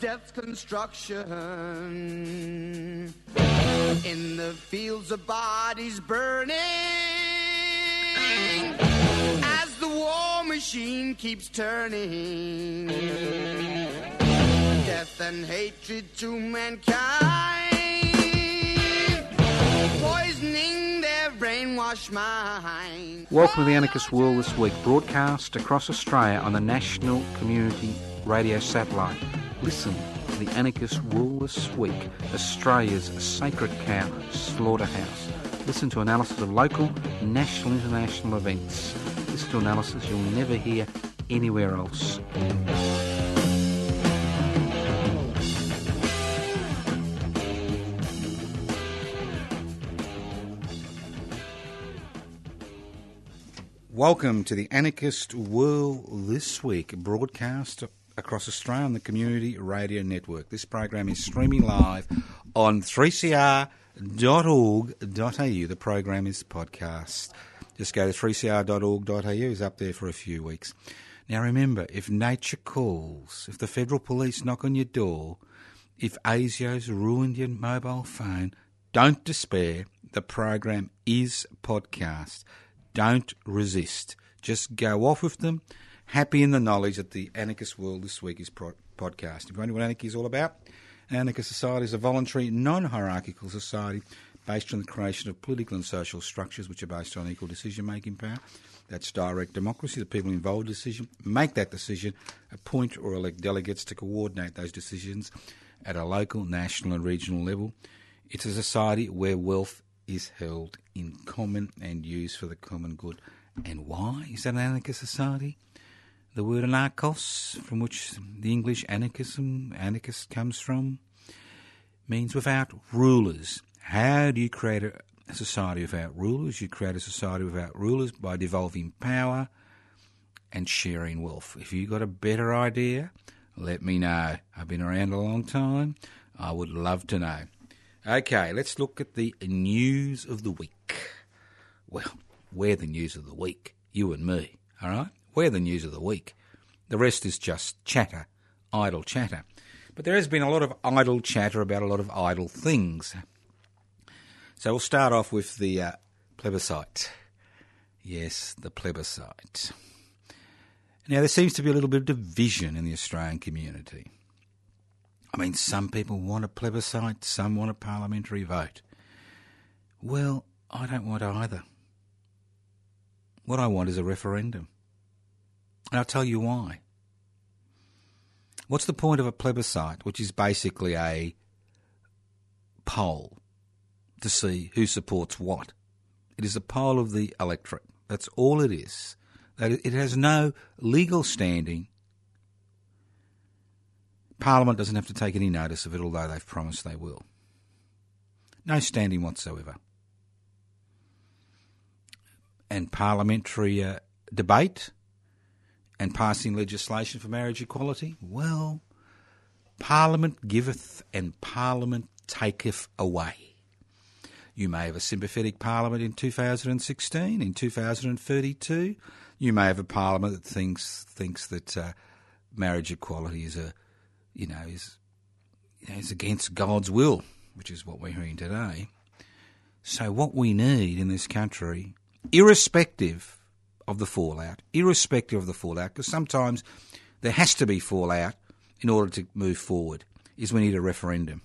death's construction. In the fields of bodies burning. As the war machine keeps turning. Death and hatred to mankind. Poisoning their brainwashed mind. Welcome to the Anarchist World this week, broadcast across Australia on the National Community Radio Satellite. Listen to the Anarchist World this week, Australia's sacred cow slaughterhouse. Listen to analysis of local, national, international events. Listen to analysis you'll never hear anywhere else. Welcome to the Anarchist World This Week, broadcast across Australia on the Community Radio Network. This program is streaming live on 3cr.org.au. The program is podcast. Just go to 3cr.org.au, it's up there for a few weeks. Now remember, if nature calls, if the federal police knock on your door, if ASIO's ruined your mobile phone, don't despair. The program is podcast. Don't resist. Just go off with them, happy in the knowledge that the Anarchist World this week is pro- podcast. If you wonder what anarchy is all about, Anarchist Society is a voluntary, non hierarchical society based on the creation of political and social structures which are based on equal decision making power. That's direct democracy. The people involved in decision make that decision, appoint or elect delegates to coordinate those decisions at a local, national, and regional level. It's a society where wealth is held in common and used for the common good. And why is that an anarchist society? The word anarchos, from which the English anarchism, anarchist comes from, means without rulers. How do you create a society without rulers? You create a society without rulers by devolving power and sharing wealth. If you've got a better idea, let me know. I've been around a long time. I would love to know. Okay, let's look at the news of the week. Well, we're the news of the week, you and me, all right? We're the news of the week. The rest is just chatter, idle chatter. But there has been a lot of idle chatter about a lot of idle things. So we'll start off with the uh, plebiscite. Yes, the plebiscite. Now, there seems to be a little bit of division in the Australian community. I mean, some people want a plebiscite, some want a parliamentary vote. Well, I don't want either. What I want is a referendum. And I'll tell you why. What's the point of a plebiscite, which is basically a poll to see who supports what? It is a poll of the electorate. That's all it is. It has no legal standing Parliament doesn't have to take any notice of it, although they've promised they will. No standing whatsoever. And parliamentary uh, debate and passing legislation for marriage equality? Well, Parliament giveth and Parliament taketh away. You may have a sympathetic Parliament in 2016, in 2032. You may have a Parliament that thinks thinks that uh, marriage equality is a you know, is, you know, is against God's will, which is what we're hearing today. So, what we need in this country, irrespective of the fallout, irrespective of the fallout, because sometimes there has to be fallout in order to move forward, is we need a referendum.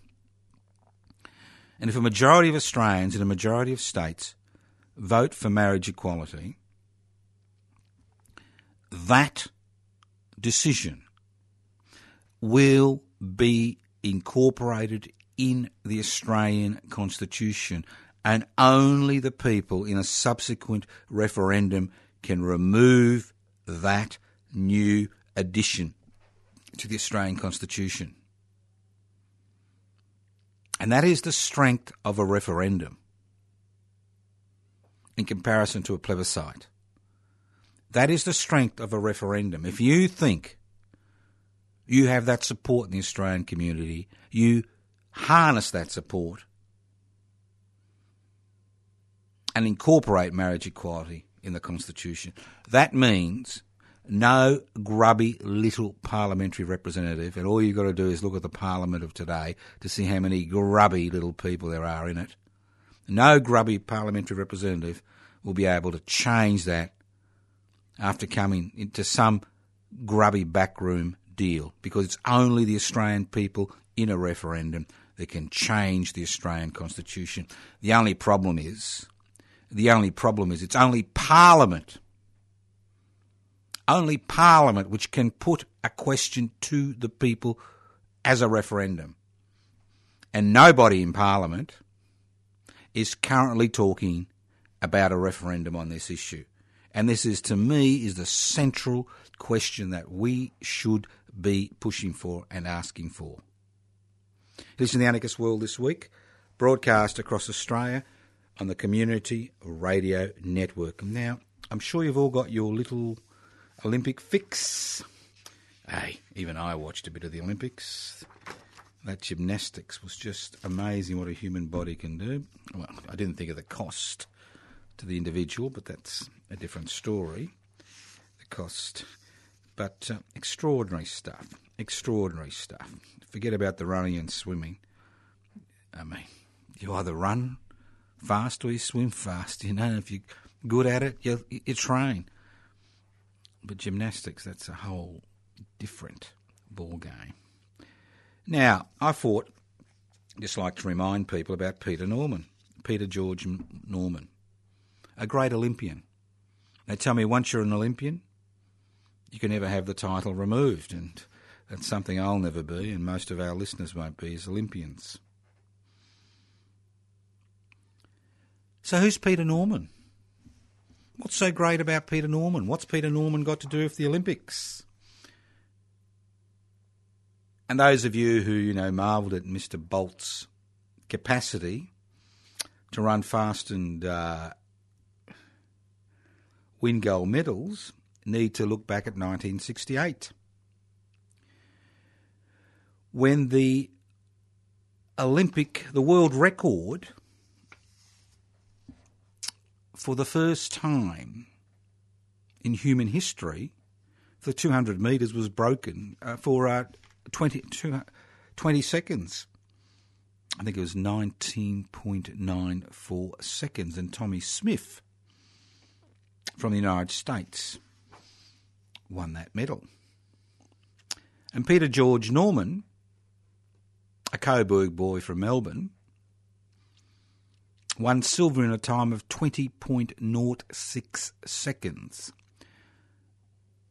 And if a majority of Australians in a majority of states vote for marriage equality, that decision will be incorporated in the Australian Constitution, and only the people in a subsequent referendum can remove that new addition to the Australian Constitution. And that is the strength of a referendum in comparison to a plebiscite. That is the strength of a referendum. If you think you have that support in the Australian community, you harness that support and incorporate marriage equality in the Constitution. That means no grubby little parliamentary representative, and all you've got to do is look at the Parliament of today to see how many grubby little people there are in it. No grubby parliamentary representative will be able to change that after coming into some grubby backroom deal because it's only the Australian people in a referendum that can change the Australian Constitution. The only problem is, the only problem is it's only Parliament, only Parliament which can put a question to the people as a referendum. And nobody in Parliament is currently talking about a referendum on this issue. And this is, to me, is the central question that we should be pushing for and asking for. Listen to the Anarchist World this week, broadcast across Australia on the Community Radio Network. Now, I'm sure you've all got your little Olympic fix. Hey, even I watched a bit of the Olympics. That gymnastics was just amazing what a human body can do. Well, I didn't think of the cost to the individual, but that's a different story. The cost. But uh, extraordinary stuff. Extraordinary stuff. Forget about the running and swimming. I mean, you either run fast or you swim fast. You know, if you're good at it, you, you train. But gymnastics, that's a whole different ball game. Now, I thought, just like to remind people about Peter Norman, Peter George Norman a great Olympian. They tell me once you're an Olympian, you can never have the title removed, and that's something I'll never be, and most of our listeners won't be as Olympians. So, who's Peter Norman? What's so great about Peter Norman? What's Peter Norman got to do with the Olympics? And those of you who, you know, marvelled at Mr. Bolt's capacity to run fast and uh, win gold medals need to look back at 1968 when the Olympic, the world record for the first time in human history the 200 metres was broken uh, for uh, 20, 20 seconds. I think it was 19.94 seconds, and Tommie Smith from the United States won that medal. And Peter George Norman, a Coburg boy from Melbourne, won silver in a time of 20.06 seconds,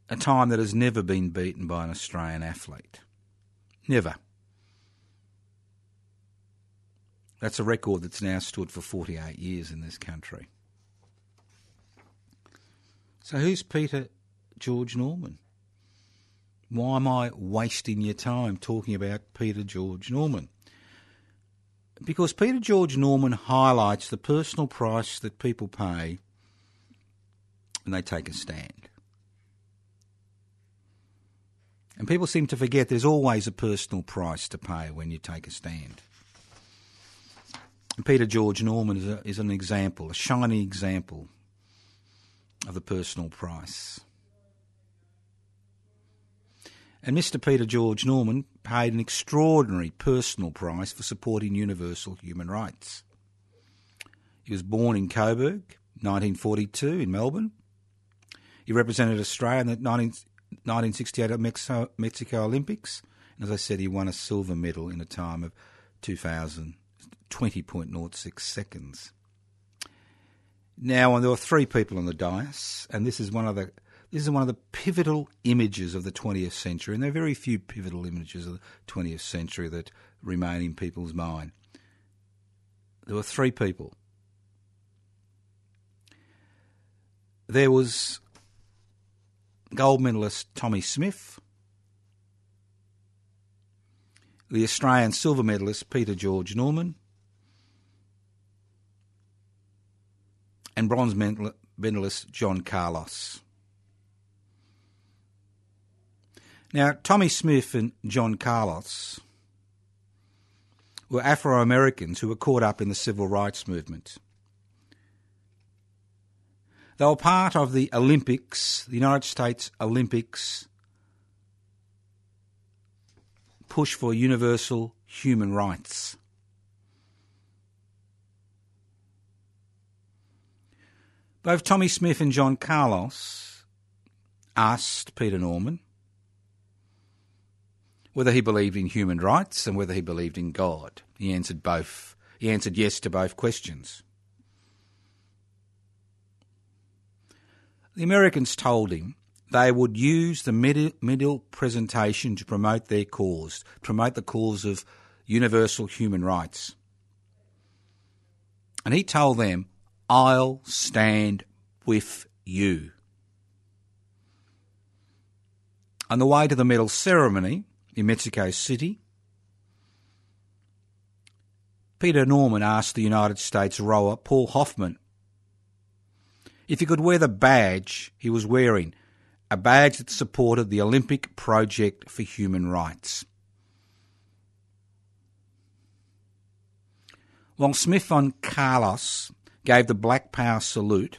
a time that has never been beaten by an Australian athlete. Never. That's a record that's now stood for 48 years in this country. So who's Peter George Norman? Why am I wasting your time talking about Peter George Norman? Because Peter George Norman highlights the personal price that people pay when they take a stand. And people seem to forget there's always a personal price to pay when you take a stand. And Peter George Norman is, a, is an example, a shining example of the personal price. And Mr. Peter George Norman paid an extraordinary personal price for supporting universal human rights. He was born in Coburg, 1942, in Melbourne. He represented Australia in the 19, 1968 Mexico, Mexico Olympics. And as I said, he won a silver medal in a time of 20.06 seconds. Now, there were three people on the dais, and this is one of the this is one of the pivotal images of the 20th century, and there are very few pivotal images of the 20th century that remain in people's mind. There were three people. There was gold medalist Tommie Smith. the Australian silver medalist Peter George Norman, and bronze medalist John Carlos. Now, Tommie Smith and John Carlos were Afro Americans who were caught up in the civil rights movement. They were part of the Olympics, the United States Olympics push for universal human rights. Both Tommie Smith and John Carlos asked Peter Norman whether he believed in human rights and whether he believed in God. He answered both. He answered yes to both questions. The Americans told him they would use the medal presentation to promote their cause, promote the cause of universal human rights. And he told them, I'll stand with you. On the way to the medal ceremony in Mexico City, Peter Norman asked the United States rower Paul Hoffman if he could wear the badge he was wearing, a badge that supported the Olympic Project for Human Rights. While Smith on Carlos gave the Black Power salute,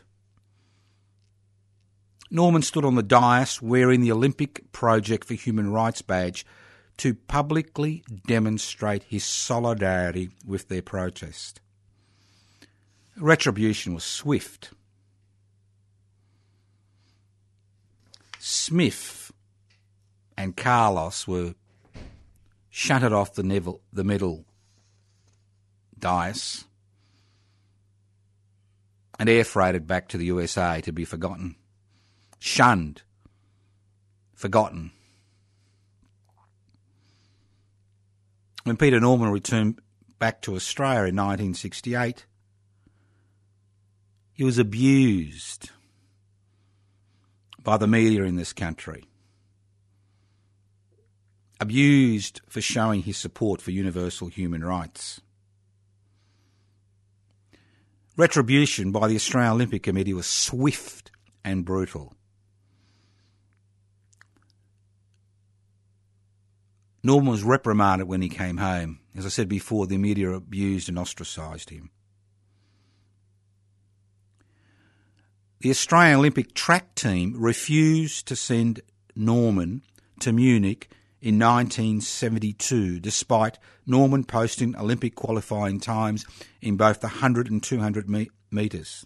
Norman stood on the dais wearing the Olympic Project for Human Rights badge to publicly demonstrate his solidarity with their protest. Retribution was swift. Smith and Carlos were shunted off the, the middle dais and air freighted back to the USA to be forgotten, shunned, forgotten. When Peter Norman returned back to Australia in 1968, he was abused by the media in this country. Abused for showing his support for universal human rights. Retribution by the Australian Olympic Committee was swift and brutal. Norman was reprimanded when he came home. As I said before, the media abused and ostracised him. The Australian Olympic track team refused to send Norman to Munich in 1972, despite Norman posting Olympic qualifying times in both the 100 and 200 me- metres.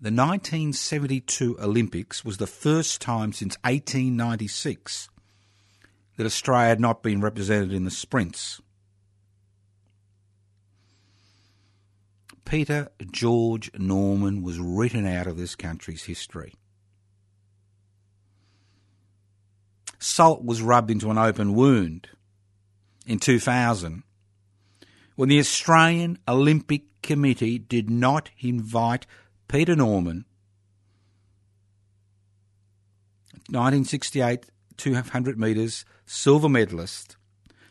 The 1972 Olympics was the first time since 1896 that Australia had not been represented in the sprints. Peter George Norman was written out of this country's history. salt was rubbed into an open wound in 2000 when the Australian Olympic Committee did not invite Peter Norman, 1968 200 metres silver medalist,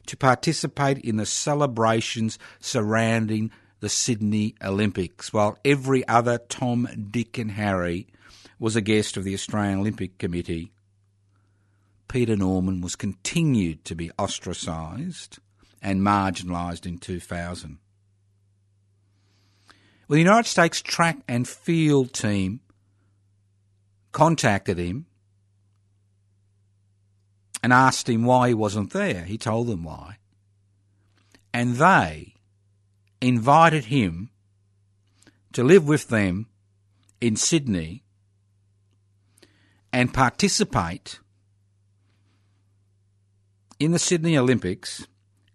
to participate in the celebrations surrounding the Sydney Olympics, while every other Tom, Dick, and Harry was a guest of the Australian Olympic Committee Peter Norman was continued to be ostracised and marginalised in 2000. Well, the United States track and field team contacted him and asked him why he wasn't there. He told them why. And they invited him to live with them in Sydney and participate in the Sydney Olympics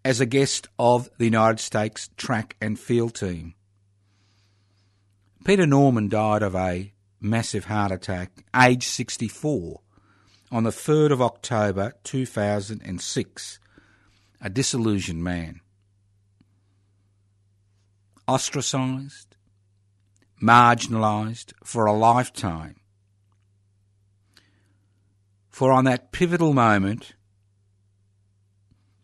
as a guest of the United States track and field team. Peter Norman died of a massive heart attack, aged 64, on the 3rd of October 2006. A disillusioned man. Ostracised, marginalised for a lifetime. For on that pivotal moment,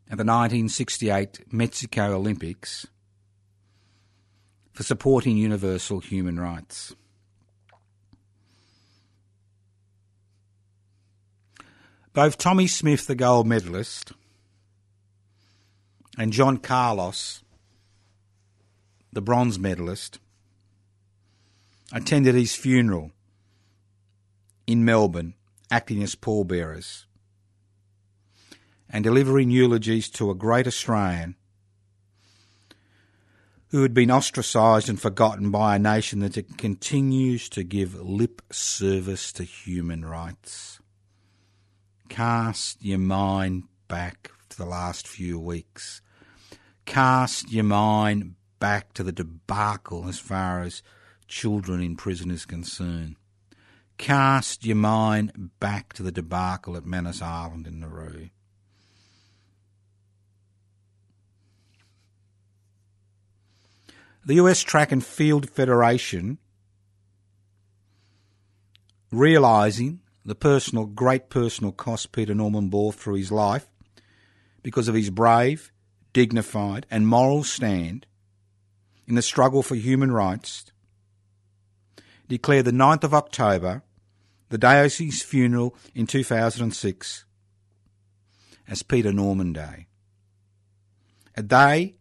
at the 1968 Mexico Olympics for supporting universal human rights. Both Tommie Smith, the gold medalist, and John Carlos, the bronze medalist, attended his funeral in Melbourne, acting as pallbearers and delivering eulogies to a great Australian who had been ostracised and forgotten by a nation that continues to give lip service to human rights. Cast your mind back to the last few weeks. Cast your mind back to the debacle as far as children in prison is concerned. Cast your mind back to the debacle at Manus Island in Nauru. The US Track and Field Federation, realising the personal, great personal cost Peter Norman bore through his life because of his brave, dignified, and moral stand in the struggle for human rights, declared the 9th of October, the his funeral in 2006, as Peter Norman Day. A day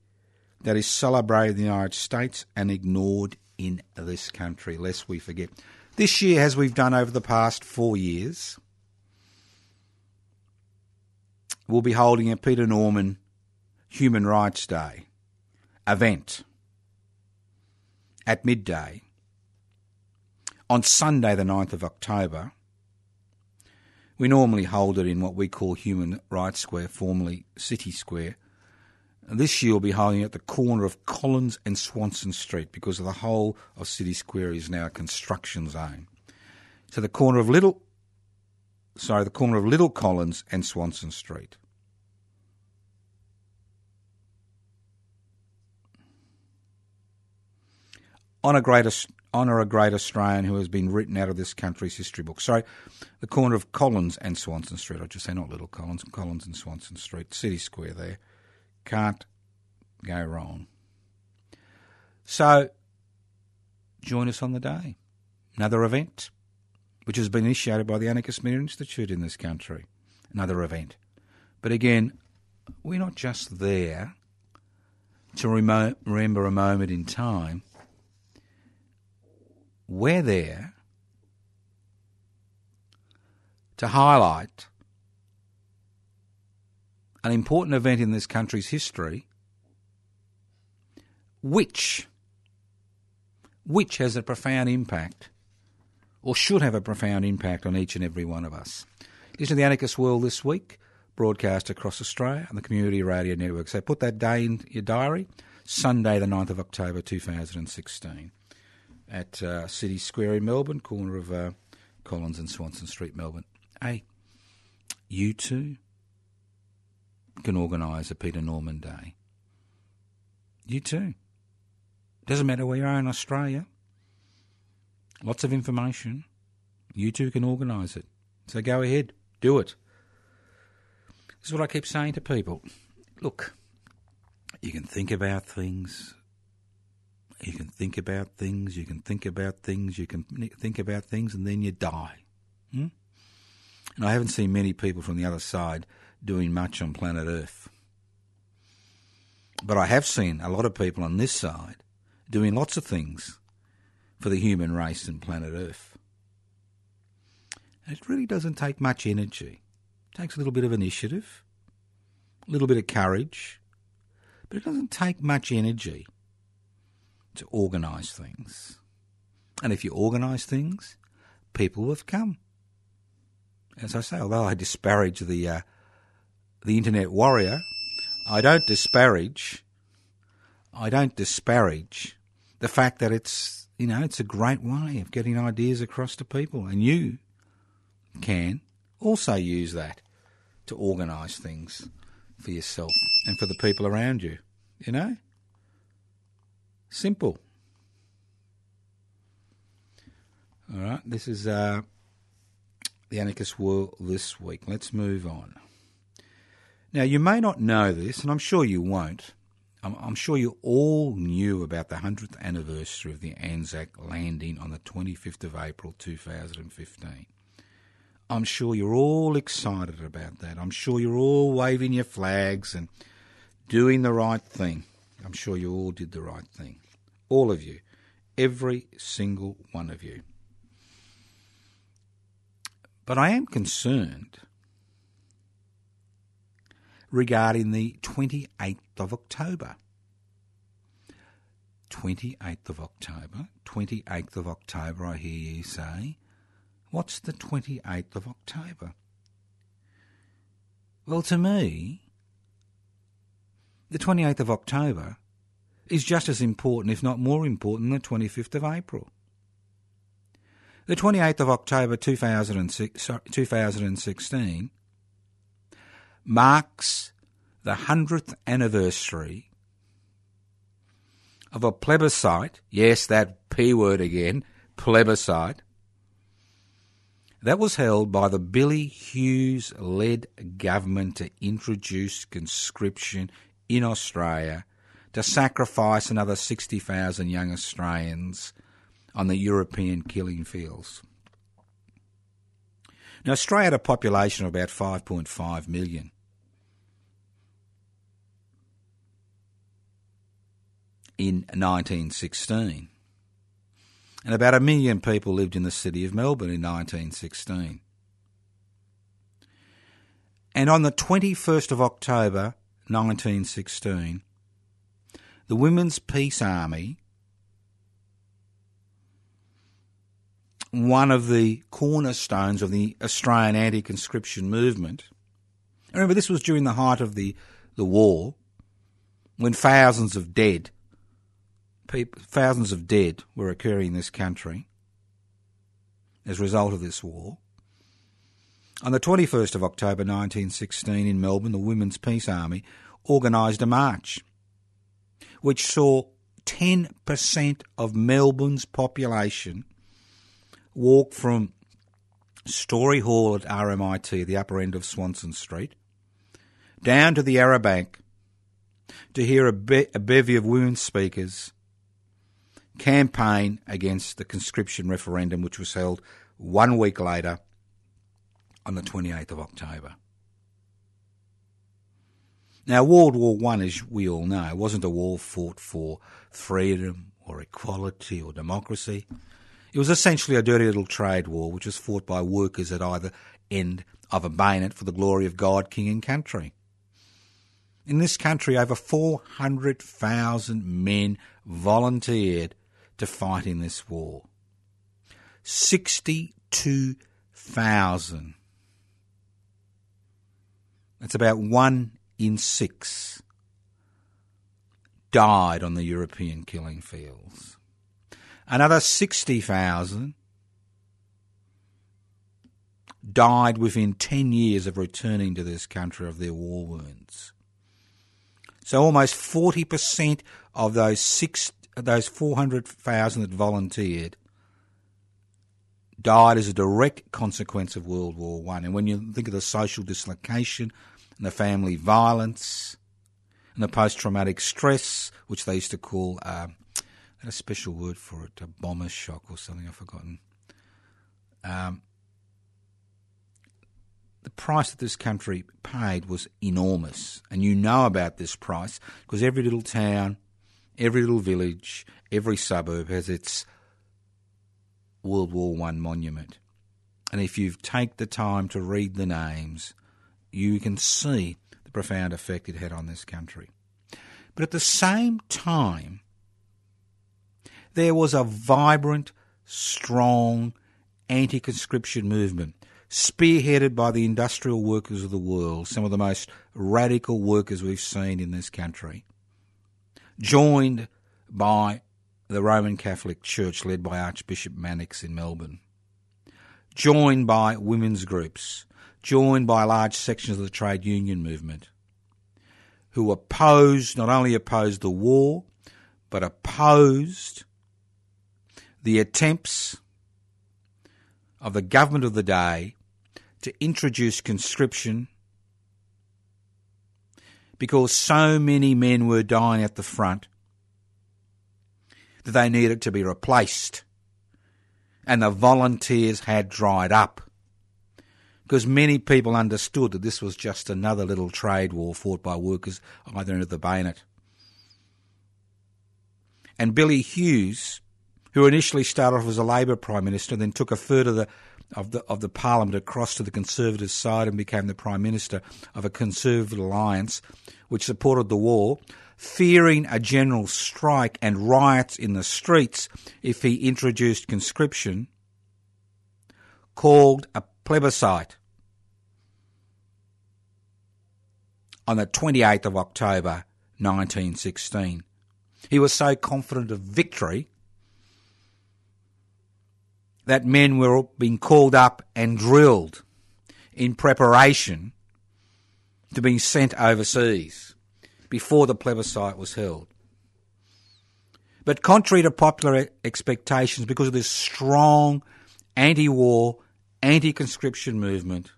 that is celebrated in the United States and ignored in this country, lest we forget. This year, as we've done over the past four years, we'll be holding a Peter Norman Human Rights Day event at midday on Sunday, the 9th of October. We normally hold it in what we call Human Rights Square, formerly City Square, this year we'll be holding at the corner of Collins and Swanston Street because the whole of City Square is now a construction zone. So the corner of Little, sorry, the corner of Little Collins and Swanston Street. On a great, honour a great Australian who has been written out of this country's history book. Sorry, the corner of Collins and Swanston Street. I just say not Little Collins, Collins and Swanston Street, City Square there. Can't go wrong. So, join us on the day. Another event, which has been initiated by the Anarchist Media Institute in this country. Another event. But again, we're not just there to remo- remember a moment in time. We're there to highlight an important event in this country's history, which which has a profound impact, or should have a profound impact on each and every one of us. Listen to the Anarchist World this week, broadcast across Australia on the Community Radio Network. So put that day in your diary, Sunday, the 9th of October 2016, at uh, City Square in Melbourne, corner of uh, Collins and Swanston Street, Melbourne. Hey, you too can organise a Peter Norman Day. You too. Doesn't matter where you are in Australia. Lots of information. You too can organise it. So go ahead, do it. This is what I keep saying to people. Look, you can think about things. You can think about things. You can think about things. You can think about things, and then you die. Hmm? And I haven't seen many people from the other side doing much on planet Earth. But I have seen a lot of people on this side doing lots of things for the human race and planet Earth. And it really doesn't take much energy. It takes a little bit of initiative, a little bit of courage, but it doesn't take much energy to organise things. And if you organise things, people will come. As I say, although I disparage the uh, the internet warrior, I don't disparage. I don't disparage the fact that it's you know it's a great way of getting ideas across to people, and you can also use that to organise things for yourself and for the people around you. You know, simple. All right, this is uh, the anarchist world this week. Let's move on. Now, you may not know this, and I'm sure you won't. I'm, I'm sure you all knew about the 100th anniversary of the Anzac landing on the 25th of April 2015. I'm sure you're all excited about that. I'm sure you're all waving your flags and doing the right thing. I'm sure you all did the right thing. All of you. Every single one of you. But I am concerned regarding the 28th of October. 28th of October, 28th of October, I hear you say. What's the 28th of October? Well, to me, the 28th of October is just as important, if not more important, than the 25th of April. The 28th of October 2006, 2016 marks the 100th anniversary of a plebiscite, yes, that P word again, plebiscite, that was held by the Billy Hughes led government to introduce conscription in Australia to sacrifice another 60,000 young Australians on the European killing fields. Now, Australia had a population of about 5.5 million. In 1916. And about a million people lived in the city of Melbourne in 1916. And on the 21st of October 1916, the Women's Peace Army one of the cornerstones of the Australian anti conscription movement. Remember, this was during the height of the, the war, when thousands of dead, people, thousands of dead were occurring in this country as a result of this war. On the 21st of October 1916 in Melbourne, the Women's Peace Army organised a march which saw 10% of Melbourne's population walk from Storey Hall at RMIT, the upper end of Swanston Street, down to the Yarra Bank to hear a, be- a bevy of women speakers campaign against the conscription referendum, which was held one week later on the 28th of October. Now, World War One, as we all know, wasn't a war fought for freedom or equality or democracy. It was essentially a dirty little trade war which was fought by workers at either end of a bayonet for the glory of God, King, and country. In this country, over 400,000 men volunteered to fight in this war. 62,000. That's about one in six died on the European killing fields. Another 60,000 died within 10 years of returning to this country of their war wounds. So almost 40% of those six, those 400,000 that volunteered died as a direct consequence of World War One. And when you think of the social dislocation and the family violence and the post-traumatic stress, which they used to call uh, had a special word for it, a bomber shock or something, I've forgotten. Um, the price that this country paid was enormous. And you know about this price because every little town, every little village, every suburb has its World War One monument. And if you take the time to read the names, you can see the profound effect it had on this country. But at the same time, there was a vibrant, strong anti conscription movement spearheaded by the industrial workers of the world, some of the most radical workers we've seen in this country, joined by the Roman Catholic Church led by Archbishop Mannix in Melbourne, joined by women's groups, joined by large sections of the trade union movement, who opposed, not only opposed the war, but opposed the attempts of the government of the day to introduce conscription because so many men were dying at the front that they needed to be replaced. And the volunteers had dried up. Because many people understood that this was just another little trade war fought by workers either end of the bayonet. And Billy Hughes, who initially started off as a Labor Prime Minister, then took a third of the of the of the Parliament across to the Conservative side and became the Prime Minister of a Conservative alliance which supported the war, fearing a general strike and riots in the streets if he introduced conscription, called a plebiscite on the 28th of October 1916. He was so confident of victory that men were being called up and drilled in preparation to being sent overseas before the plebiscite was held. But contrary to popular expectations, because of this strong anti war, anti conscription movement,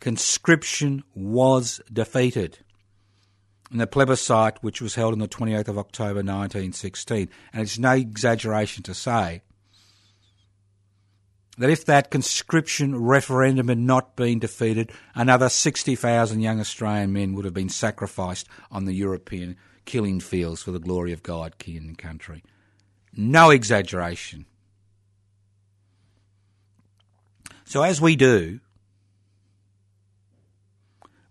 conscription was defeated in the plebiscite which was held on the 28th of October 1916. And it's no exaggeration to say that if that conscription referendum had not been defeated, another 60,000 young Australian men would have been sacrificed on the European killing fields for the glory of God, king and country. No exaggeration. So as we do,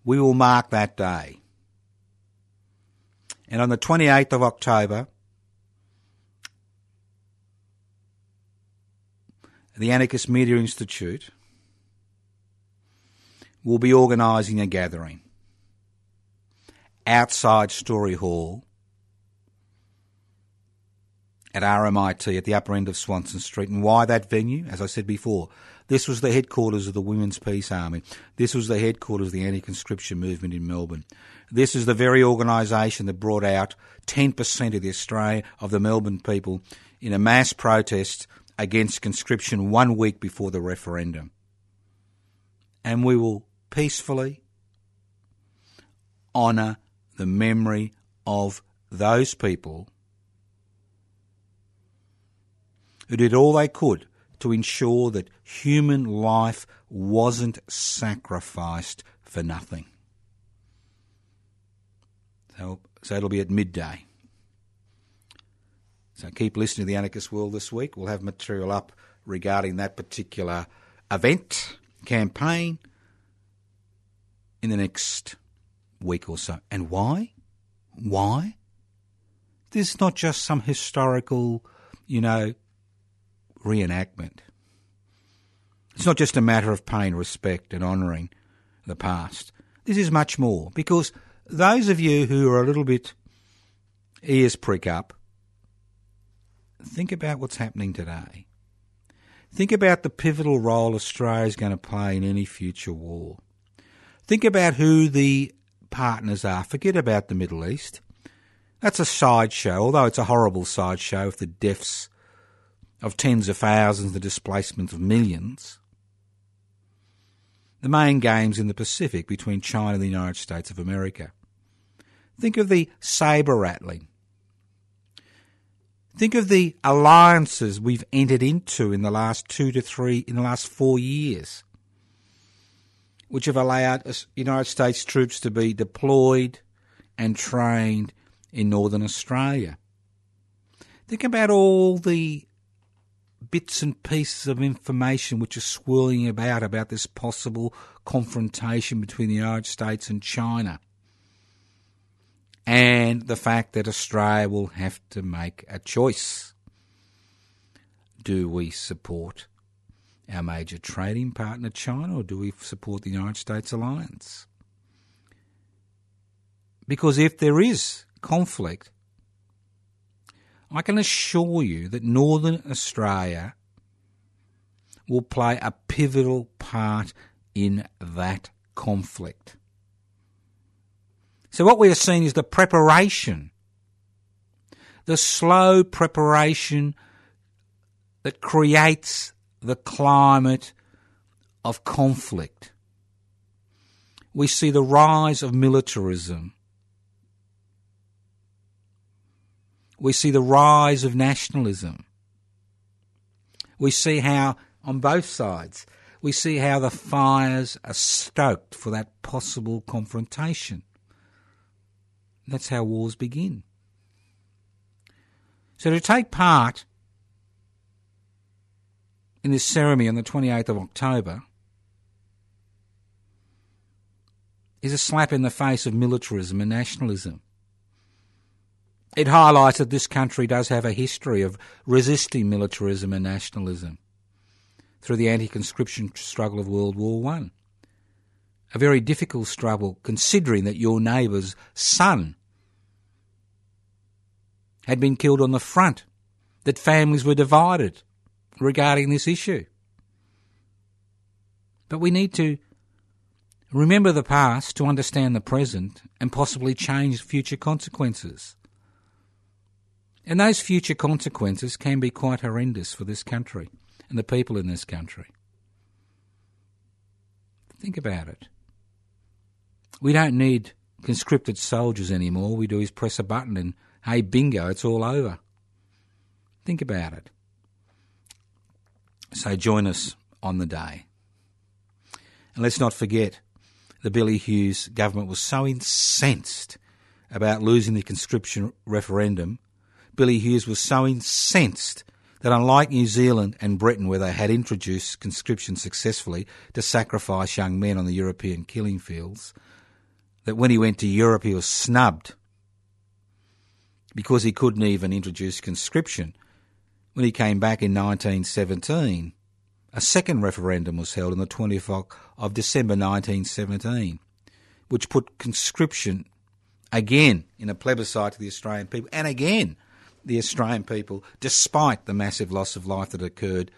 we will mark that day. And on the 28th of October, the Anarchist Media Institute will be organising a gathering outside Storey Hall at RMIT at the upper end of Swanston Street. And why that venue? As I said before, this was the headquarters of the Women's Peace Army. This was the headquarters of the anti conscription movement in Melbourne. This is the very organisation that brought out 10% of the Australia of the Melbourne people in a mass protest against conscription one week before the referendum. And we will peacefully honour the memory of those people who did all they could to ensure that human life wasn't sacrificed for nothing. So, so it'll be at midday. So keep listening to the Anarchist World this week. We'll have material up regarding that particular event, campaign, in the next week or so. And why? Why? This is not just some historical, you know, reenactment. It's not just a matter of paying respect and honouring the past. This is much more because those of you who are a little bit ears prick up, think about what's happening today. Think about the pivotal role Australia is going to play in any future war. Think about who the partners are. Forget about the Middle East. That's a sideshow, although it's a horrible sideshow with the deaths of tens of thousands, the displacement of millions. The main games in the Pacific between China and the United States of America. Think of the sabre rattling. Think of the alliances we've entered into in the last two to three, in the last four years, which have allowed United States troops to be deployed and trained in Northern Australia. Think about all the bits and pieces of information which are swirling about about this possible confrontation between the United States and China. And the fact that Australia will have to make a choice. Do we support our major trading partner China or do we support the United States alliance? Because if there is conflict, I can assure you that Northern Australia will play a pivotal part in that conflict. So, what we are seeing is the preparation, the slow preparation that creates the climate of conflict. we see the rise of militarism. We see the rise of nationalism. We see how, on both sides, we see how the fires are stoked for that possible confrontation. That's how wars begin. So to take part in this ceremony on the 28th of October is a slap in the face of militarism and nationalism. It highlights that this country does have a history of resisting militarism and nationalism through the anti-conscription struggle of World War One. A very difficult struggle considering that your neighbour's son had been killed on the front, that families were divided regarding this issue. But we need to remember the past to understand the present and possibly change future consequences. And those future consequences can be quite horrendous for this country and the people in this country. Think about it. We don't need conscripted soldiers anymore. We do is press a button and, hey, bingo, it's all over. Think about it. So join us on the day. And let's not forget the Billy Hughes government was so incensed about losing the conscription referendum. Billy Hughes was so incensed that unlike New Zealand and Britain, where they had introduced conscription successfully to sacrifice young men on the European killing fields, that when he went to Europe he was snubbed because he couldn't even introduce conscription. When he came back in 1917, a second referendum was held on the 20th of December 1917, which put conscription again in a plebiscite to the Australian people, and again the Australian people, despite the massive loss of life that occurred,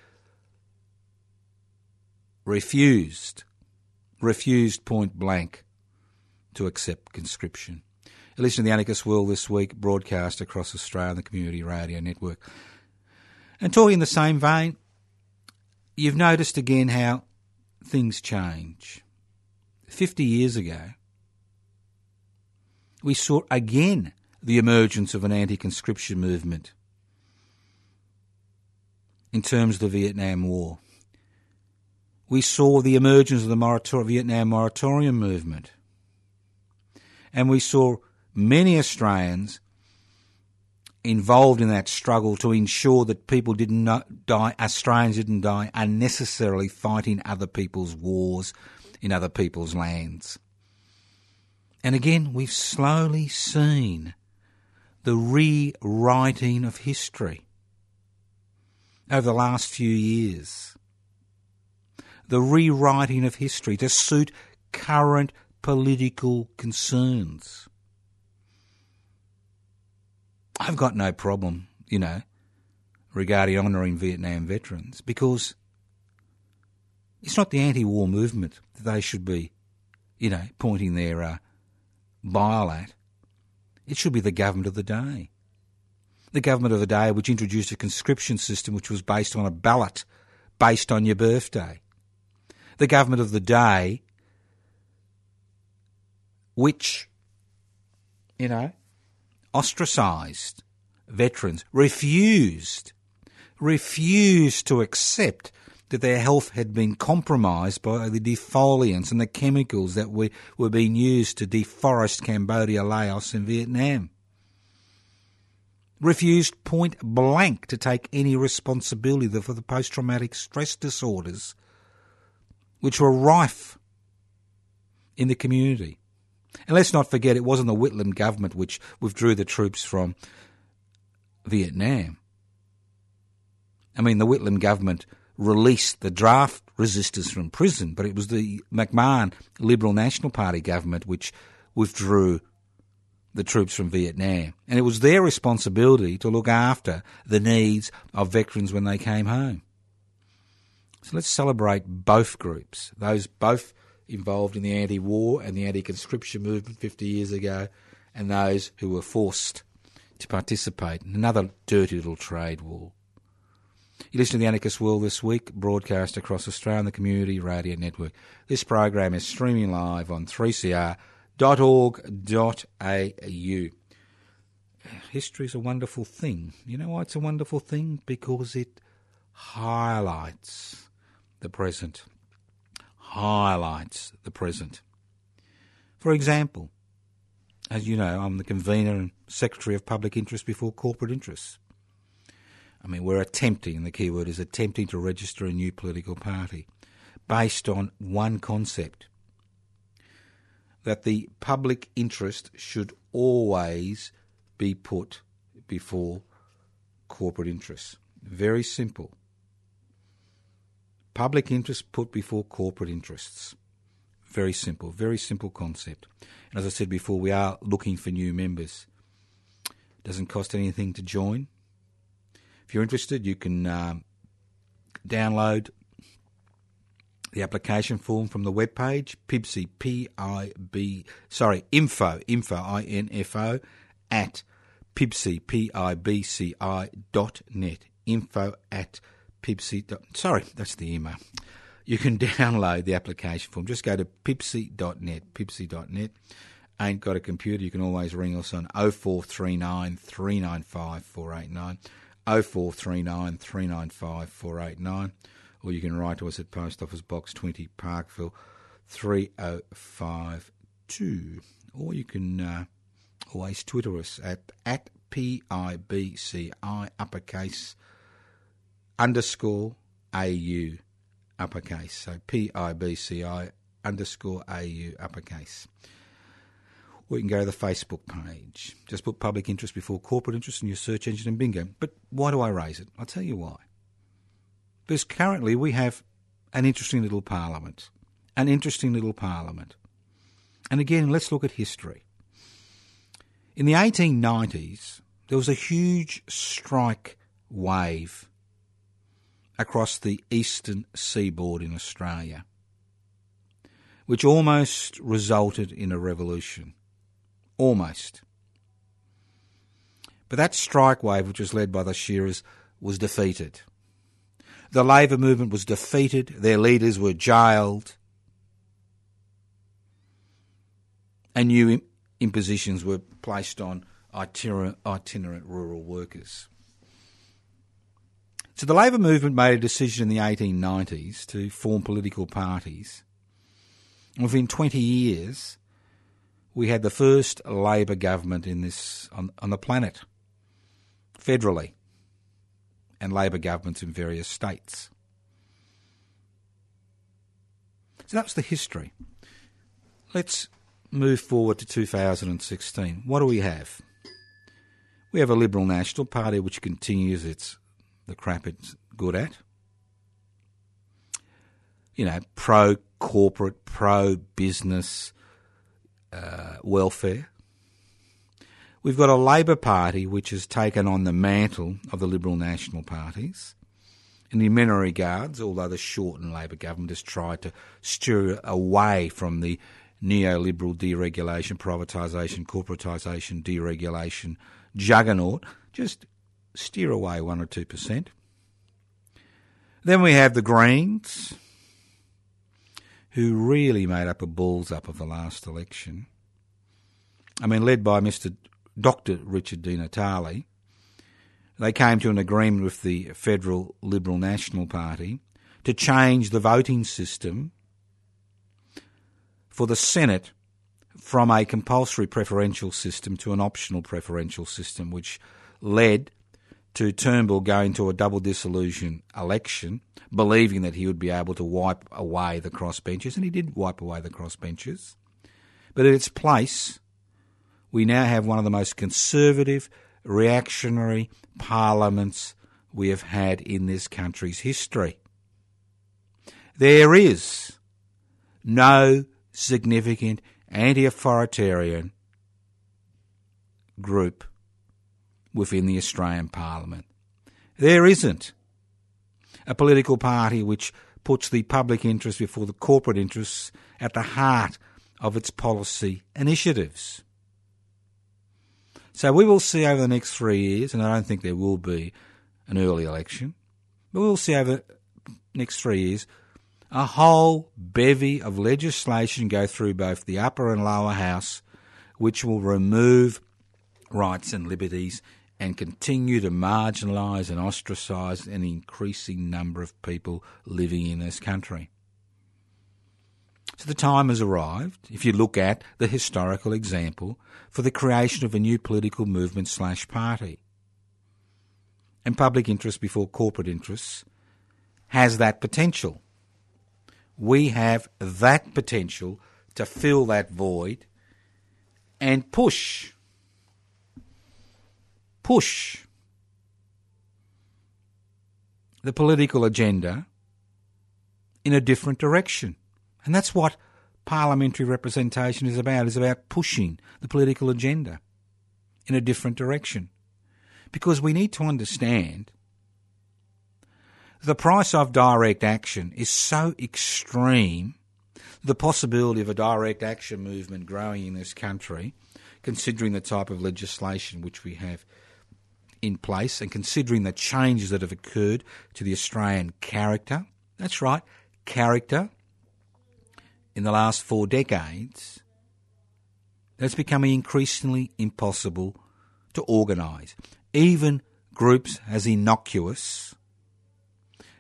refused, refused point blank to accept conscription. Listen to the Anarchist World this week, broadcast across Australia on the Community Radio Network. And talking in the same vein, you've noticed again how things change. 50 years ago, we saw again the emergence of an anti conscription movement in terms of the Vietnam War. We saw the emergence of the morator- Vietnam moratorium movement. And we saw many Australians involved in that struggle to ensure that people didn't die, Australians didn't die unnecessarily fighting other people's wars in other people's lands. And again, we've slowly seen the rewriting of history over the last few years. The rewriting of history to suit current political concerns. I've got no problem, you know, regarding honouring Vietnam veterans because it's not the anti war movement that they should be, you know, pointing their uh, bile at. It should be the government of the day. The government of the day which introduced a conscription system which was based on a ballot based on your birthday. The government of the day which, you know, ostracised veterans, refused, refused to accept that their health had been compromised by the defoliants and the chemicals that were, were being used to deforest Cambodia, Laos, and Vietnam. Refused point blank to take any responsibility for the post traumatic stress disorders which were rife in the community. And let's not forget, it wasn't the Whitlam government which withdrew the troops from Vietnam. I mean, the Whitlam government released the draft resistors from prison, but it was the McMahon Liberal National Party government which withdrew the troops from Vietnam. And it was their responsibility to look after the needs of veterans when they came home. So let's celebrate both groups, those both involved in the anti war and the anti conscription movement 50 years ago, and those who were forced to participate in another dirty little trade war. You listen to the Anarchist World this week, broadcast across Australia on the Community Radio Network. This program is streaming live on 3cr.org.au. History is a wonderful thing. You know why it's a wonderful thing? Because it highlights the present. Highlights the present. For example, as you know, I'm the convener and secretary of public interest before corporate interests. I mean, we're attempting, and the key word is attempting to register a new political party based on one concept that the public interest should always be put before corporate interests. Very simple. Public interest put before corporate interests. Very simple, very simple concept. And as I said before, we are looking for new members. Doesn't cost anything to join. If you're interested, you can um, download the application form from the webpage, PIBCI, P-I-B, sorry, info, info, I-N-F-O, at PIBCI, P-I-B-C-I dot net, info at PIBCI dot, sorry, that's the email. You can download the application form. Just go to pibci.net, pibci.net. Ain't got a computer, you can always ring us on 0439 395 489. 0439 395 489, or you can write to us at Post Office Box 20, Parkville 3052. Or you can uh, always Twitter us at, at PIBCI uppercase underscore AU uppercase. So PIBCI underscore AU uppercase or you can go to the Facebook page. Just put public interest before corporate interest in your search engine and bingo. But why do I raise it? I'll tell you why. Because currently we have an interesting little parliament. An interesting little parliament. And again, let's look at history. In the 1890s, there was a huge strike wave across the eastern seaboard in Australia, which almost resulted in a revolution. Almost. But that strike wave, which was led by the shearers, was defeated. The Labor movement was defeated, their leaders were jailed, and new impositions were placed on itinerant, rural workers. So the Labor movement made a decision in the 1890s to form political parties. Within 20 years, we had the first Labor government in this on, on the planet, federally, and Labor governments in various states. So that's the history. Let's move forward to 2016. What do we have? We have a Liberal National Party which continues its the crap it's good at. You know, pro corporate, pro business, uh, welfare. We've got a Labor Party which has taken on the mantle of the Liberal National parties. In many regards, although the Shorten Labor government has tried to steer away from the neoliberal deregulation, privatisation, corporatisation, deregulation juggernaut, just steer away one or two percent. Then we have the Greens, who really made up a balls up of the last election. I mean, led by Mr. Dr. Richard Di Natale, they came to an agreement with the Federal Liberal National Party to change the voting system for the Senate from a compulsory preferential system to an optional preferential system, which led to Turnbull going to a double dissolution election, believing that he would be able to wipe away the crossbenchers, and he did wipe away the crossbenchers. But in its place, we now have one of the most conservative, reactionary parliaments we have had in this country's history. There is no significant anti authoritarian group within the Australian Parliament. There isn't a political party which puts the public interest before the corporate interests at the heart of its policy initiatives. So we will see over the next three years, and I don't think there will be an early election, But we'll see over the next three years a whole bevy of legislation go through both the upper and lower house, which will remove rights and liberties and continue to marginalise and ostracise an increasing number of people living in this country. So the time has arrived, if you look at the historical example, for the creation of a new political movement slash party. And public interest before corporate interests has that potential. We have that potential to fill that void and push, push the political agenda in a different direction. And that's what parliamentary representation is about, is about pushing the political agenda in a different direction. Because we need to understand the price of direct action is so extreme, the possibility of a direct action movement growing in this country, considering the type of legislation which we have in place and considering the changes that have occurred to the Australian character. That's right, character in the last four decades, that's becoming increasingly impossible to organise. Even groups as innocuous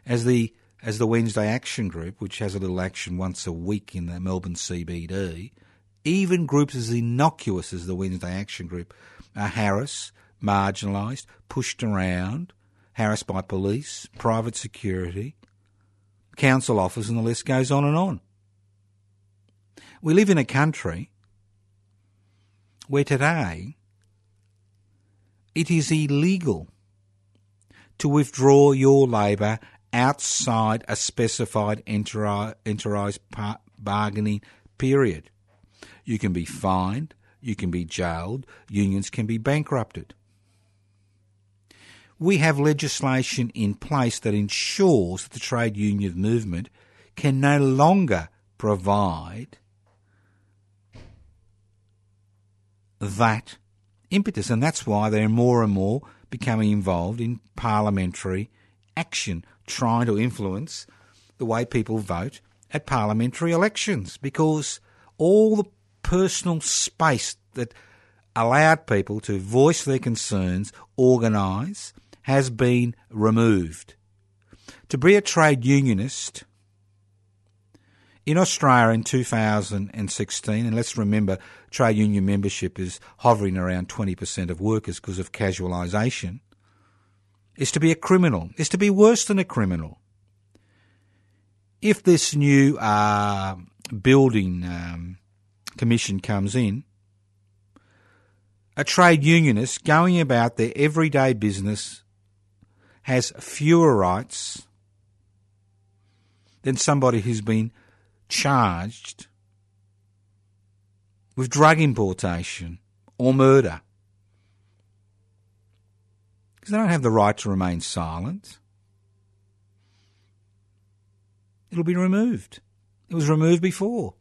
as the as the Wednesday Action Group, which has a little action once a week in the Melbourne CBD, even groups as innocuous as the Wednesday Action Group uh, are harassed, marginalised, pushed around, harassed by police, private security, council officers, and the list goes on and on. We live in a country where today it is illegal to withdraw your labour outside a specified enterprise bargaining period. You can be fined, you can be jailed, unions can be bankrupted. We have legislation in place that ensures that the trade union movement can no longer provide that impetus, and that's why they're more and more becoming involved in parliamentary action, trying to influence the way people vote at parliamentary elections, because all the personal space that allowed people to voice their concerns, organise, has been removed. To be a trade unionist in Australia in 2016, and let's remember trade union membership is hovering around 20% of workers because of casualisation, is to be a criminal, is to be worse than a criminal. If this new uh, building um, commission comes in, a trade unionist going about their everyday business has fewer rights than somebody who's been charged with drug importation or murder. Because they don't have the right to remain silent. It'll be removed. It was removed before.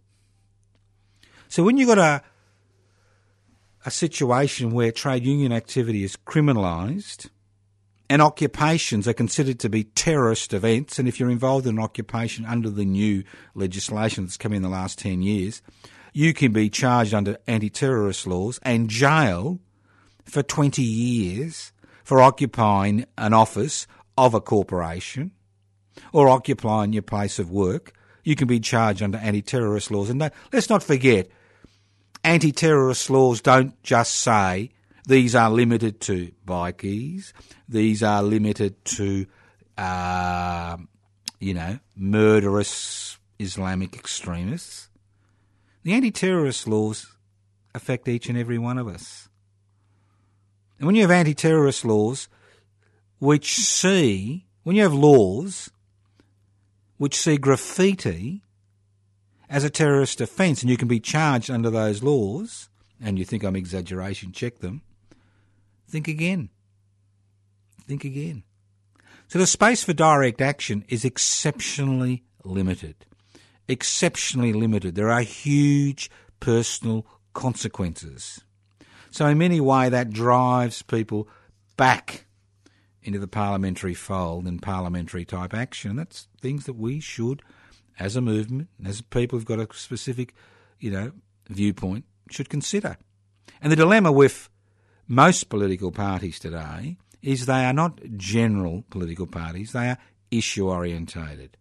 So when you've got a a situation where trade union activity is criminalised, and occupations are considered to be terrorist events. And if you're involved in an occupation under the new legislation that's come in the last 10 years, you can be charged under anti terrorist laws and jailed for 20 years for occupying an office of a corporation or occupying your place of work. You can be charged under anti terrorist laws. And let's not forget, anti terrorist laws don't just say these are limited to bikies. These are limited to, uh, you know, murderous Islamic extremists. The anti terrorist laws affect each and every one of us. And when you have anti terrorist laws which see, when you have laws which see graffiti as a terrorist offence and you can be charged under those laws, and you think I'm exaggeration, check them, Think again. Think again. So the space for direct action is exceptionally limited. Exceptionally limited. There are huge personal consequences. So in many ways that drives people back into the parliamentary fold and parliamentary type action. And that's things that we should, as a movement, as people who've got a specific, you know, viewpoint, should consider. And the dilemma with most political parties today is they are not general political parties, they are issue orientated.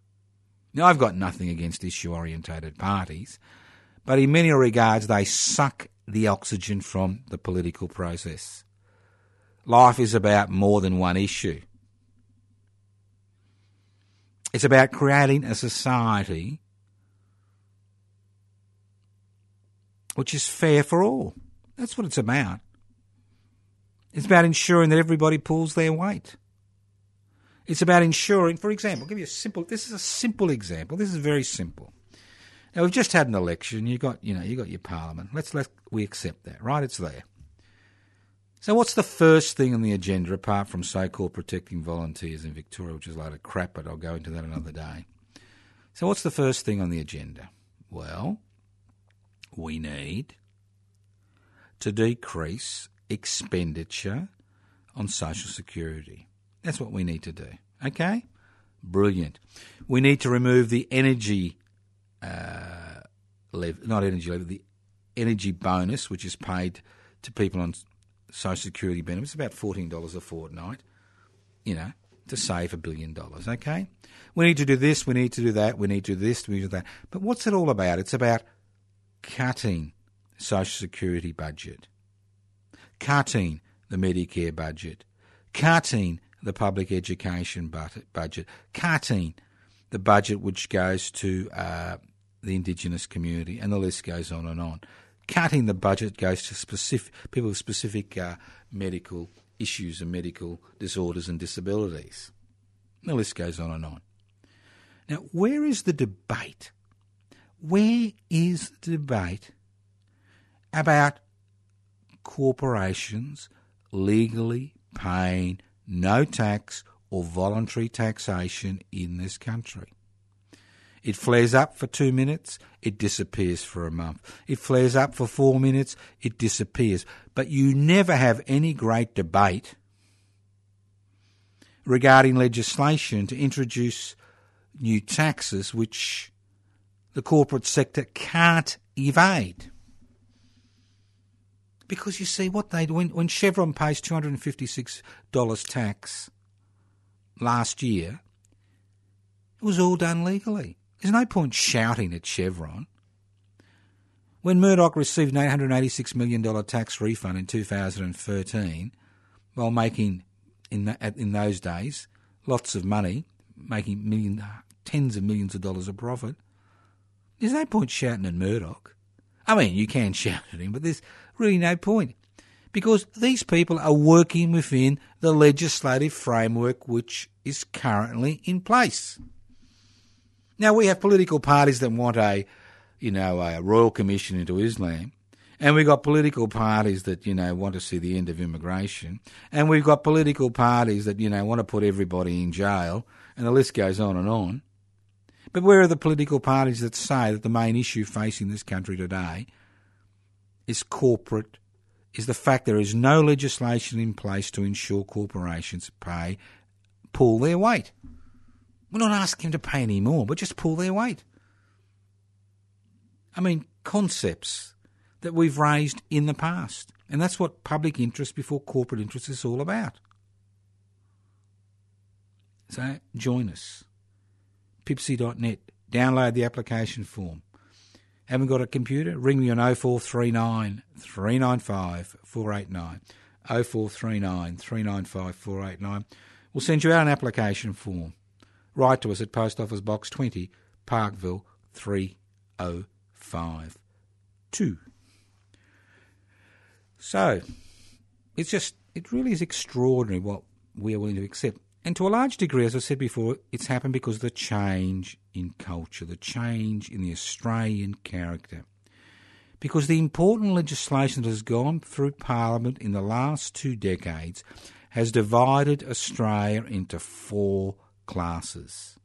Now, I've got nothing against issue orientated parties, but in many regards, they suck the oxygen from the political process. Life is about more than one issue. It's about creating a society which is fair for all. That's what it's about. It's about ensuring that everybody pulls their weight. It's about ensuring, for example, I'll give you a simple. This is a simple example. This is very simple. Now we've just had an election. You got, you know, you got your parliament. Let's let we accept that, right? It's there. So what's the first thing on the agenda apart from so-called protecting volunteers in Victoria, which is a load of crap, but I'll go into that another day. So what's the first thing on the agenda? Well, we need to decrease expenditure on social security. That's what we need to do. Okay? Brilliant. We need to remove the energy uh, level, not energy level, the energy bonus, which is paid to people on social security benefits, about $14 a fortnight, you know, to save a billion dollars. Okay? We need to do this, we need to do that, we need to do this, we need to do that. But what's it all about? It's about cutting social security budget cutting the Medicare budget, cutting the public education budget, cutting the budget which goes to uh, the Indigenous community, and the list goes on and on. Cutting the budget goes to specific people with specific uh, medical issues and medical disorders and disabilities. The list goes on and on. Now, where is the debate? Where is the debate about corporations legally paying no tax or voluntary taxation in this country. It flares up for two minutes, it disappears for a month. It flares up for four minutes, it disappears. But you never have any great debate regarding legislation to introduce new taxes which the corporate sector can't evade. Because you see what they when when Chevron pays two hundred and fifty six dollars tax last year, it was all done legally. There's no point shouting at Chevron. When Murdoch received an $886 million tax refund in 2013, while making, in, the, in those days, lots of money, making million, tens of millions of dollars of profit, there's no point shouting at Murdoch. I mean, you can shout at him, but there's really no point. Because these people are working within the legislative framework which is currently in place. Now, we have political parties that want a, you know, a royal commission into Islam. And we've got political parties that, you know, want to see the end of immigration. And we've got political parties that, you know, want to put everybody in jail. And the list goes on and on. But where are the political parties that say that the main issue facing this country today is corporate, is the fact there is no legislation in place to ensure corporations pay, pull their weight. We're not asking them to pay any more, but just pull their weight. I mean, concepts that we've raised in the past. And that's what public interest before corporate interest is all about. So join us. pibci.net. Download the application form. Haven't got a computer? Ring me on 0439 395 489. 0439 395 489. We'll send you out an application form. Write to us at Post Office Box 20, Parkville 3052. So, it's just, it really is extraordinary what we are willing to accept. And to a large degree, as I said before, it's happened because of the change in culture, the change in the Australian character. Because the important legislation that has gone through Parliament in the last two decades has divided Australia into four classes.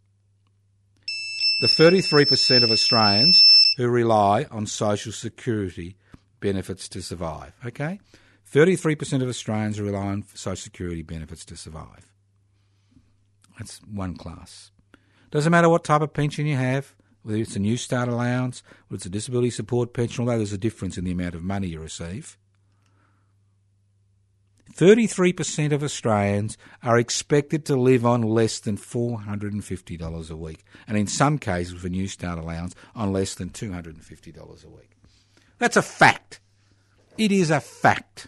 The 33% of Australians who rely on social security benefits to survive, okay? 33% of Australians rely on social security benefits to survive. That's one class. Doesn't matter what type of pension you have, whether it's a new start allowance, whether it's a disability support pension, although there's a difference in the amount of money you receive. 33% of Australians are expected to live on less than $450 a week, and in some cases, with a new start allowance, on less than $250 a week. That's a fact. It is a fact.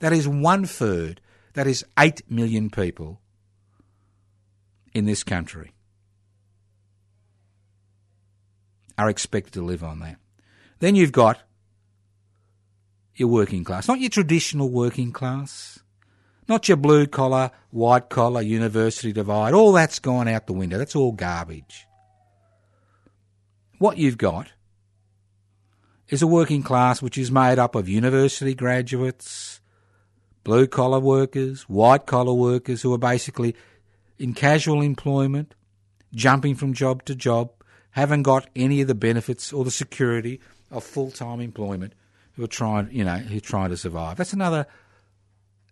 That is one third. That is 8 million people in this country are expected to live on that. Then you've got your working class, not your traditional working class, not your blue collar, white collar, university divide. All that's gone out the window. That's all garbage. What you've got is a working class which is made up of university graduates, blue collar workers, white collar workers who are basically in casual employment, jumping from job to job, haven't got any of the benefits or the security of full time employment who are trying, you know, who are trying to survive. That's another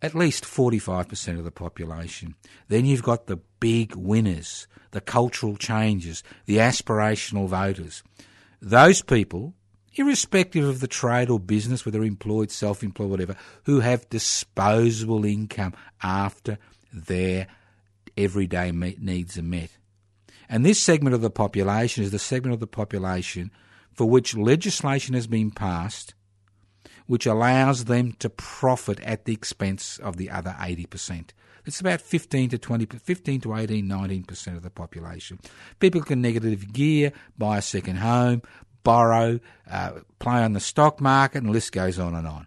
at least 45% of the population. Then you've got the big winners, the cultural changes, the aspirational voters. Those people, irrespective of the trade or business, whether employed, self employed, whatever, who have disposable income after their everyday needs are met. And this segment of the population is the segment of the population for which legislation has been passed which allows them to profit at the expense of the other 80%. It's about 15 to 20, 15 to 18, 19% of the population. People can negative gear, buy a second home, borrow, uh, play on the stock market, and the list goes on and on.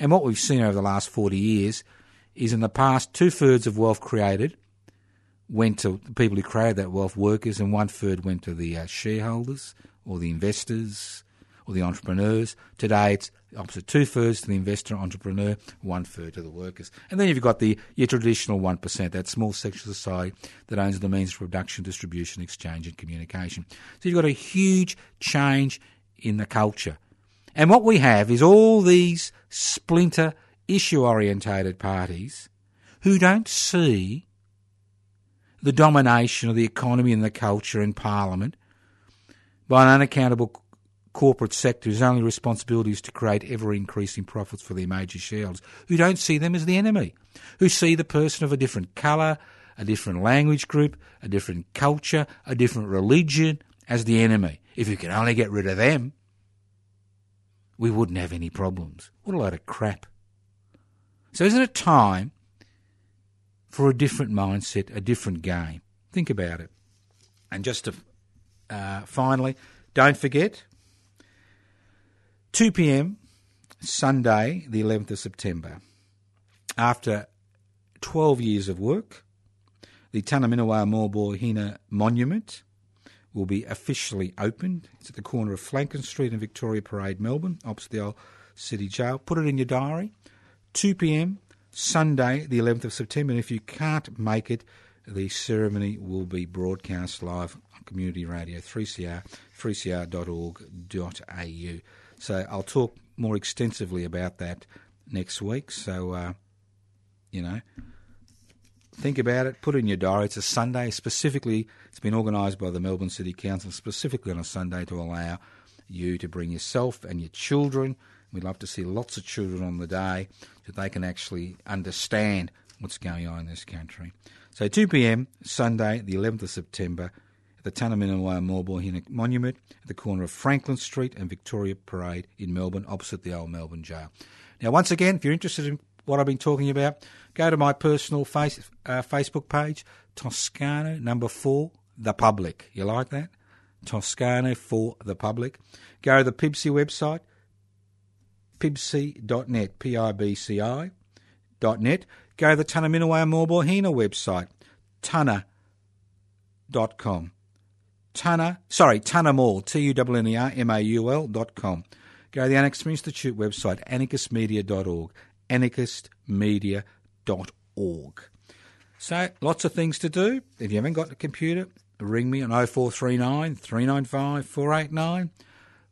And what we've seen over the last 40 years is in the past, two thirds of wealth created went to the people who created that wealth, workers, and one third went to the uh, shareholders or the investors or the entrepreneurs. Today, it's opposite two thirds to the investor entrepreneur, one third to the workers. And then you've got the your traditional one percent, that small section of society that owns the means of production, distribution, exchange, and communication. So you've got a huge change in the culture. And what we have is all these splinter issue orientated parties who don't see the domination of the economy and the culture in Parliament by an unaccountable corporate sector whose only responsibility is to create ever increasing profits for their major shareholders, who don't see them as the enemy, who see the person of a different colour, a different language group, a different culture, a different religion as the enemy. If you can only get rid of them, we wouldn't have any problems. What a load of crap. So, isn't it time for a different mindset, a different game? Think about it. And just to uh, finally, don't forget 2 p.m. Sunday, the 11th of September. After 12 years of work, the Tunnerminnerwait Maulboyheenner Monument will be officially opened. It's at the corner of Franklin Street and Victoria Parade, Melbourne, opposite the old City Jail. Put it in your diary. 2 p.m. Sunday, the 11th of September. And if you can't make it, the ceremony will be broadcast live on community radio 3CR, 3cr.org.au. So I'll talk more extensively about that next week. So, uh, you know, think about it, put it in your diary. It's a Sunday, specifically, it's been organised by the Melbourne City Council, specifically on a Sunday to allow you to bring yourself and your children. We'd love to see lots of children on the day so they can actually understand what's going on in this country. So 2 p.m. Sunday, the 11th of September, at the Tunnerminnerwait Maulboy Monument at the corner of Franklin Street and Victoria Parade in Melbourne, opposite the old Melbourne Jail. Now, once again, if you're interested in what I've been talking about, go to my personal face, uh, Facebook page, Toscano number four, The Public. You like that? Toscano for the Public. Go to the PIBCI website, pibci.net, P-I-B-C-I dot net. Go to the Tunnerminnerwait Maulboyheenner website, tunner.com. Tanner, sorry, Tanner Mall, T-U-N-N-E-R-M-A-U-L dot com. Go to the Anarchist Institute website, anarchistmedia.org, anarchistmedia.org. So, lots of things to do. If you haven't got a computer, ring me on 0439 395 489.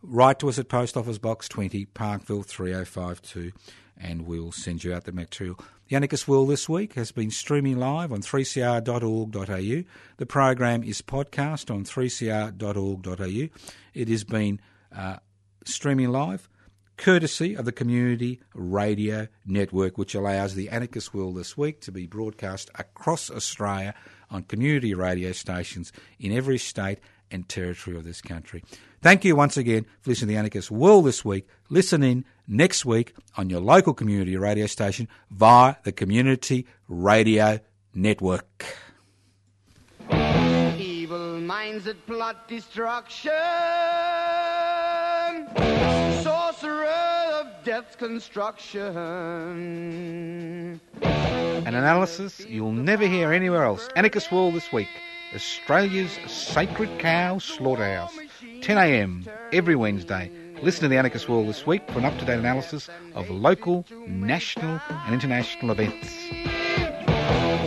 Write to us at Post Office Box 20, Parkville 3052. and we'll send you out the material. The Anarchist World this week has been streaming live on 3cr.org.au. The program is podcast on 3cr.org.au. It has been uh, streaming live courtesy of the Community Radio Network, which allows the Anarchist World this week to be broadcast across Australia on community radio stations in every state and territory of this country. Thank you once again for listening to the Anarchist World this week. Listen in next week on your local community radio station via the Community Radio Network. Evil minds that plot destruction. Sorcerer of death's construction. An analysis you'll never hear anywhere else. Anarchist World this week. Australia's Sacred Cow Slaughterhouse. 10am every Wednesday. Listen to the Anarchist World this week for an up to date analysis of local, national, and international events.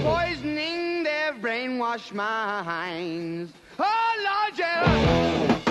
Poisoning their brainwashed minds. Oh, Lord, yeah.